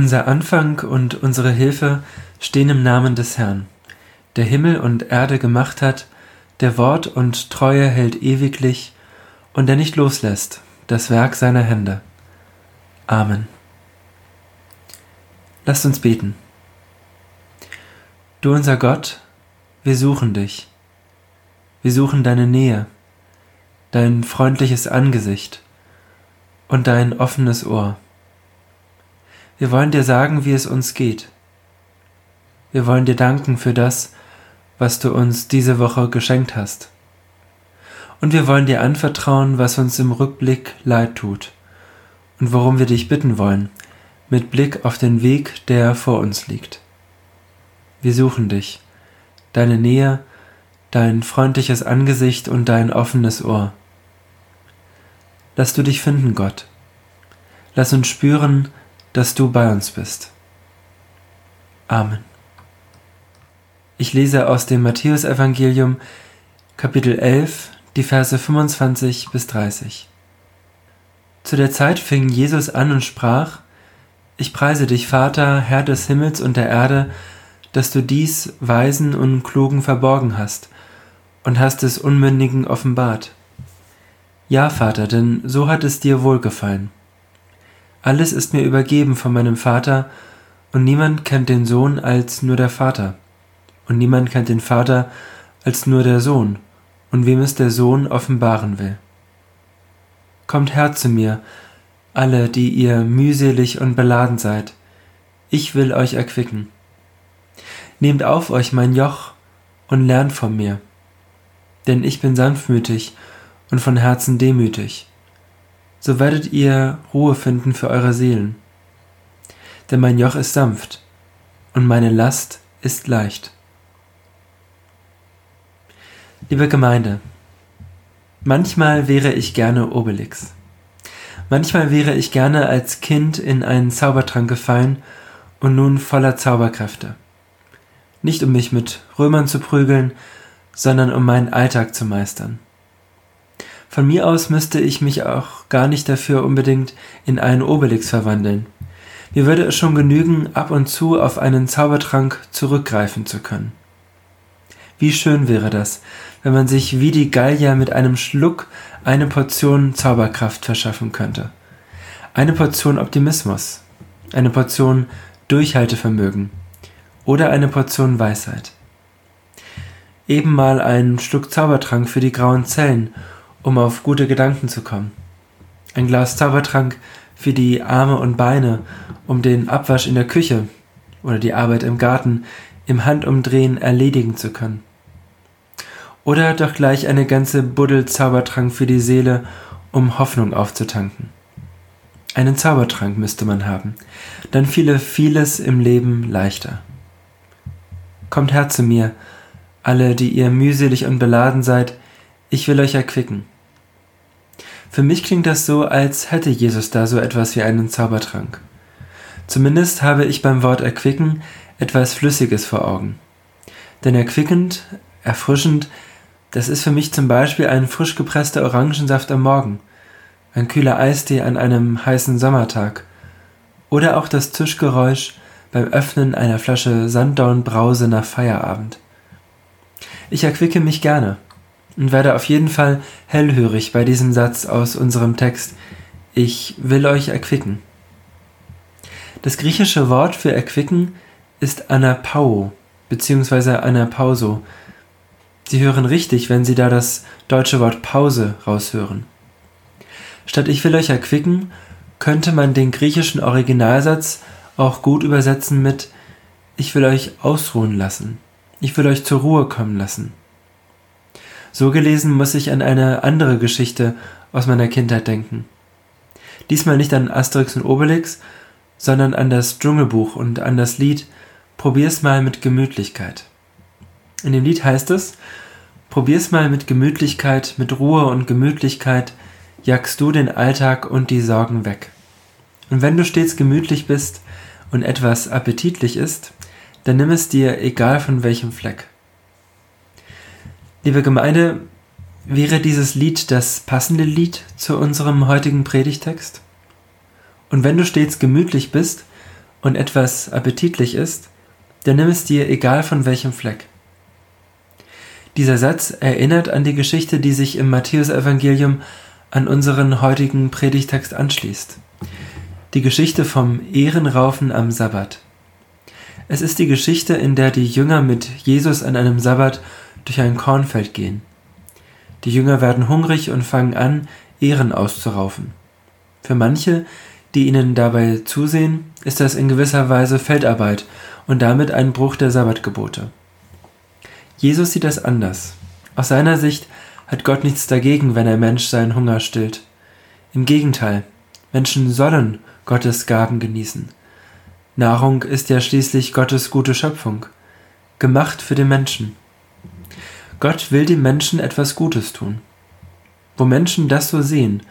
Unser Anfang und unsere Hilfe stehen im Namen des Herrn, der Himmel und Erde gemacht hat, der Wort und Treue hält ewiglich und der nicht loslässt, das Werk seiner Hände. Amen. Lasst uns beten. Du unser Gott, wir suchen dich. Wir suchen deine Nähe, dein freundliches Angesicht und dein offenes Ohr. Wir wollen dir sagen, wie es uns geht. Wir wollen dir danken für das, was du uns diese Woche geschenkt hast. Und wir wollen dir anvertrauen, was uns im Rückblick leid tut und worum wir dich bitten wollen, mit Blick auf den Weg, der vor uns liegt. Wir suchen dich, deine Nähe, dein freundliches Angesicht und dein offenes Ohr. Lass du dich finden, Gott. Lass uns spüren, dass du bei uns bist. Amen. Ich lese aus dem Matthäusevangelium Kapitel 11, die Verse 25 bis 30. Zu der Zeit fing Jesus an und sprach, Ich preise dich, Vater, Herr des Himmels und der Erde, dass du dies Weisen und Klugen verborgen hast und hast es Unmündigen offenbart. Ja, Vater, denn so hat es dir wohlgefallen. Alles ist mir übergeben von meinem Vater, und niemand kennt den Sohn als nur der Vater, und niemand kennt den Vater als nur der Sohn, und wem es der Sohn offenbaren will. Kommt her zu mir, alle, die ihr mühselig und beladen seid, ich will euch erquicken. Nehmt auf euch mein Joch und lernt von mir, denn ich bin sanftmütig und von Herzen demütig so werdet ihr Ruhe finden für eure Seelen. Denn mein Joch ist sanft und meine Last ist leicht. Liebe Gemeinde, manchmal wäre ich gerne Obelix. Manchmal wäre ich gerne als Kind in einen Zaubertrank gefallen und nun voller Zauberkräfte. Nicht um mich mit Römern zu prügeln, sondern um meinen Alltag zu meistern. Von mir aus müsste ich mich auch gar nicht dafür unbedingt in einen Obelix verwandeln. Mir würde es schon genügen, ab und zu auf einen Zaubertrank zurückgreifen zu können. Wie schön wäre das, wenn man sich wie die Gallier mit einem Schluck eine Portion Zauberkraft verschaffen könnte. Eine Portion Optimismus, eine Portion Durchhaltevermögen oder eine Portion Weisheit. Eben mal ein Schluck Zaubertrank für die grauen Zellen um auf gute Gedanken zu kommen. Ein Glas Zaubertrank für die Arme und Beine, um den Abwasch in der Küche oder die Arbeit im Garten im Handumdrehen erledigen zu können. Oder doch gleich eine ganze Buddel Zaubertrank für die Seele, um Hoffnung aufzutanken. Einen Zaubertrank müsste man haben, dann fiele vieles im Leben leichter. Kommt her zu mir, alle, die ihr mühselig und beladen seid, ich will euch erquicken. Für mich klingt das so, als hätte Jesus da so etwas wie einen Zaubertrank. Zumindest habe ich beim Wort erquicken etwas Flüssiges vor Augen. Denn erquickend, erfrischend, das ist für mich zum Beispiel ein frisch gepresster Orangensaft am Morgen, ein kühler Eistee an einem heißen Sommertag oder auch das Tischgeräusch beim Öffnen einer Flasche Sanddornbrause nach Feierabend. Ich erquicke mich gerne und werde auf jeden Fall hellhörig bei diesem Satz aus unserem Text Ich will euch erquicken. Das griechische Wort für erquicken ist anapau bzw. anapauso. Sie hören richtig, wenn Sie da das deutsche Wort Pause raushören. Statt ich will euch erquicken, könnte man den griechischen Originalsatz auch gut übersetzen mit Ich will euch ausruhen lassen. Ich will euch zur Ruhe kommen lassen. So gelesen muss ich an eine andere Geschichte aus meiner Kindheit denken. Diesmal nicht an Asterix und Obelix, sondern an das Dschungelbuch und an das Lied Probier's mal mit Gemütlichkeit. In dem Lied heißt es, Probier's mal mit Gemütlichkeit, mit Ruhe und Gemütlichkeit, jagst du den Alltag und die Sorgen weg. Und wenn du stets gemütlich bist und etwas appetitlich ist, dann nimm es dir egal von welchem Fleck. Liebe Gemeinde, wäre dieses Lied das passende Lied zu unserem heutigen Predigtext? Und wenn du stets gemütlich bist und etwas appetitlich ist, dann nimm es dir egal von welchem Fleck. Dieser Satz erinnert an die Geschichte, die sich im Matthäusevangelium an unseren heutigen Predigtext anschließt. Die Geschichte vom Ehrenraufen am Sabbat. Es ist die Geschichte, in der die Jünger mit Jesus an einem Sabbat durch ein Kornfeld gehen. Die Jünger werden hungrig und fangen an, Ehren auszuraufen. Für manche, die ihnen dabei zusehen, ist das in gewisser Weise Feldarbeit und damit ein Bruch der Sabbatgebote. Jesus sieht das anders. Aus seiner Sicht hat Gott nichts dagegen, wenn ein Mensch seinen Hunger stillt. Im Gegenteil, Menschen sollen Gottes Gaben genießen. Nahrung ist ja schließlich Gottes gute Schöpfung, gemacht für den Menschen. Gott will dem Menschen etwas Gutes tun. Wo Menschen das so sehen,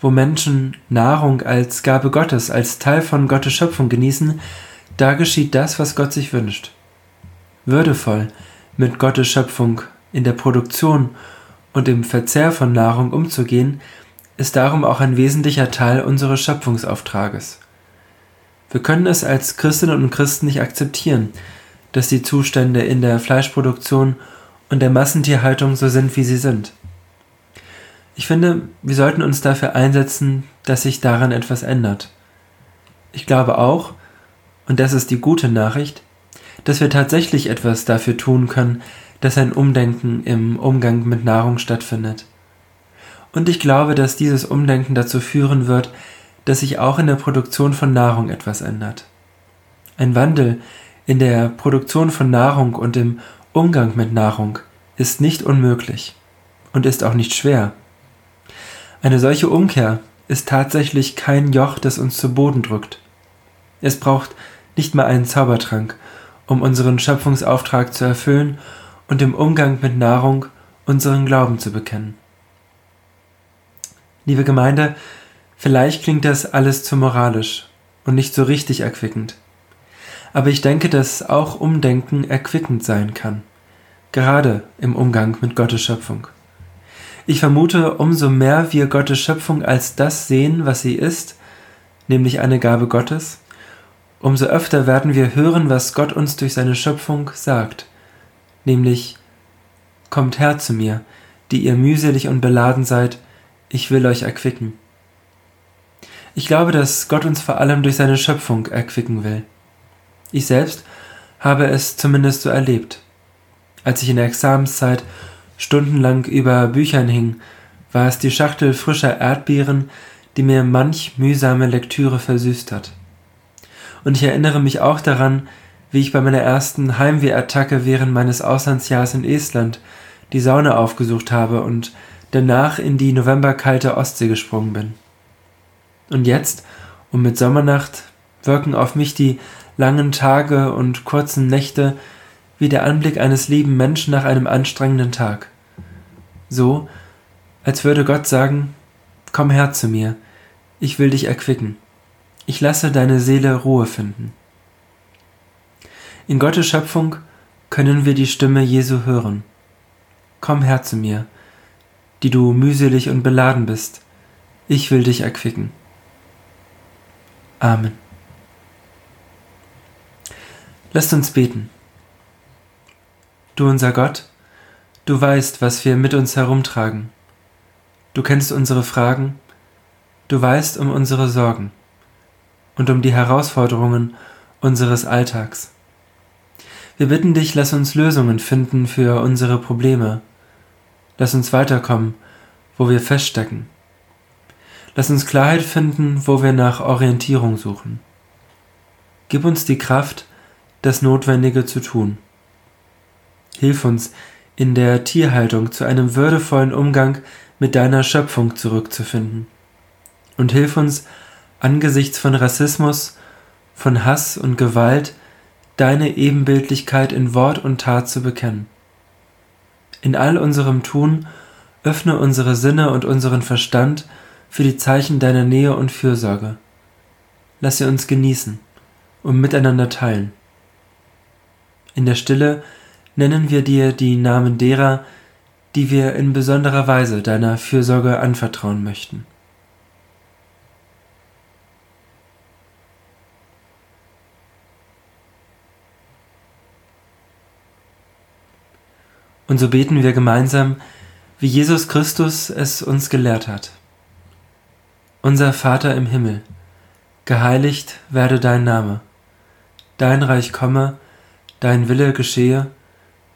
wo Menschen Nahrung als Gabe Gottes, als Teil von Gottes Schöpfung genießen, da geschieht das, was Gott sich wünscht. Würdevoll mit Gottes Schöpfung in der Produktion und im Verzehr von Nahrung umzugehen, ist darum auch ein wesentlicher Teil unseres Schöpfungsauftrages. Wir können es als Christinnen und Christen nicht akzeptieren, dass die Zustände in der Fleischproduktion und der Massentierhaltung so sind, wie sie sind. Ich finde, wir sollten uns dafür einsetzen, dass sich daran etwas ändert. Ich glaube auch, und das ist die gute Nachricht, dass wir tatsächlich etwas dafür tun können, dass ein Umdenken im Umgang mit Nahrung stattfindet. Und ich glaube, dass dieses Umdenken dazu führen wird, dass sich auch in der Produktion von Nahrung etwas ändert. Ein Wandel in der Produktion von Nahrung und im Umgang mit Nahrung ist nicht unmöglich und ist auch nicht schwer. Eine solche Umkehr ist tatsächlich kein Joch, das uns zu Boden drückt. Es braucht nicht mal einen Zaubertrank, um unseren Schöpfungsauftrag zu erfüllen und im Umgang mit Nahrung unseren Glauben zu bekennen. Liebe Gemeinde, vielleicht klingt das alles zu moralisch und nicht so richtig erquickend. Aber ich denke, dass auch Umdenken erquickend sein kann gerade im Umgang mit Gottes Schöpfung. Ich vermute, umso mehr wir Gottes Schöpfung als das sehen, was sie ist, nämlich eine Gabe Gottes, umso öfter werden wir hören, was Gott uns durch seine Schöpfung sagt, nämlich Kommt her zu mir, die ihr mühselig und beladen seid, ich will euch erquicken. Ich glaube, dass Gott uns vor allem durch seine Schöpfung erquicken will. Ich selbst habe es zumindest so erlebt. Als ich in der Examenszeit stundenlang über Büchern hing, war es die Schachtel frischer Erdbeeren, die mir manch mühsame Lektüre versüßt hat. Und ich erinnere mich auch daran, wie ich bei meiner ersten Heimwehattacke während meines Auslandsjahres in Estland die Sauna aufgesucht habe und danach in die novemberkalte Ostsee gesprungen bin. Und jetzt, um mit Sommernacht, wirken auf mich die langen Tage und kurzen Nächte wie der Anblick eines lieben Menschen nach einem anstrengenden Tag. So, als würde Gott sagen, Komm her zu mir, ich will dich erquicken, ich lasse deine Seele Ruhe finden. In Gottes Schöpfung können wir die Stimme Jesu hören. Komm her zu mir, die du mühselig und beladen bist, ich will dich erquicken. Amen. Lasst uns beten. Du unser Gott, du weißt, was wir mit uns herumtragen. Du kennst unsere Fragen, du weißt um unsere Sorgen und um die Herausforderungen unseres Alltags. Wir bitten dich, lass uns Lösungen finden für unsere Probleme. Lass uns weiterkommen, wo wir feststecken. Lass uns Klarheit finden, wo wir nach Orientierung suchen. Gib uns die Kraft, das Notwendige zu tun. Hilf uns, in der Tierhaltung zu einem würdevollen Umgang mit deiner Schöpfung zurückzufinden. Und hilf uns, angesichts von Rassismus, von Hass und Gewalt, deine Ebenbildlichkeit in Wort und Tat zu bekennen. In all unserem Tun öffne unsere Sinne und unseren Verstand für die Zeichen deiner Nähe und Fürsorge. Lass sie uns genießen und miteinander teilen. In der Stille nennen wir dir die Namen derer, die wir in besonderer Weise deiner Fürsorge anvertrauen möchten. Und so beten wir gemeinsam, wie Jesus Christus es uns gelehrt hat. Unser Vater im Himmel, geheiligt werde dein Name, dein Reich komme, dein Wille geschehe,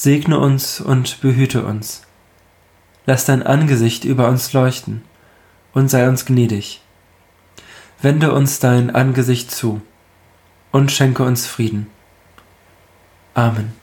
segne uns und behüte uns. Lass dein Angesicht über uns leuchten und sei uns gnädig. Wende uns dein Angesicht zu und schenke uns Frieden. Amen.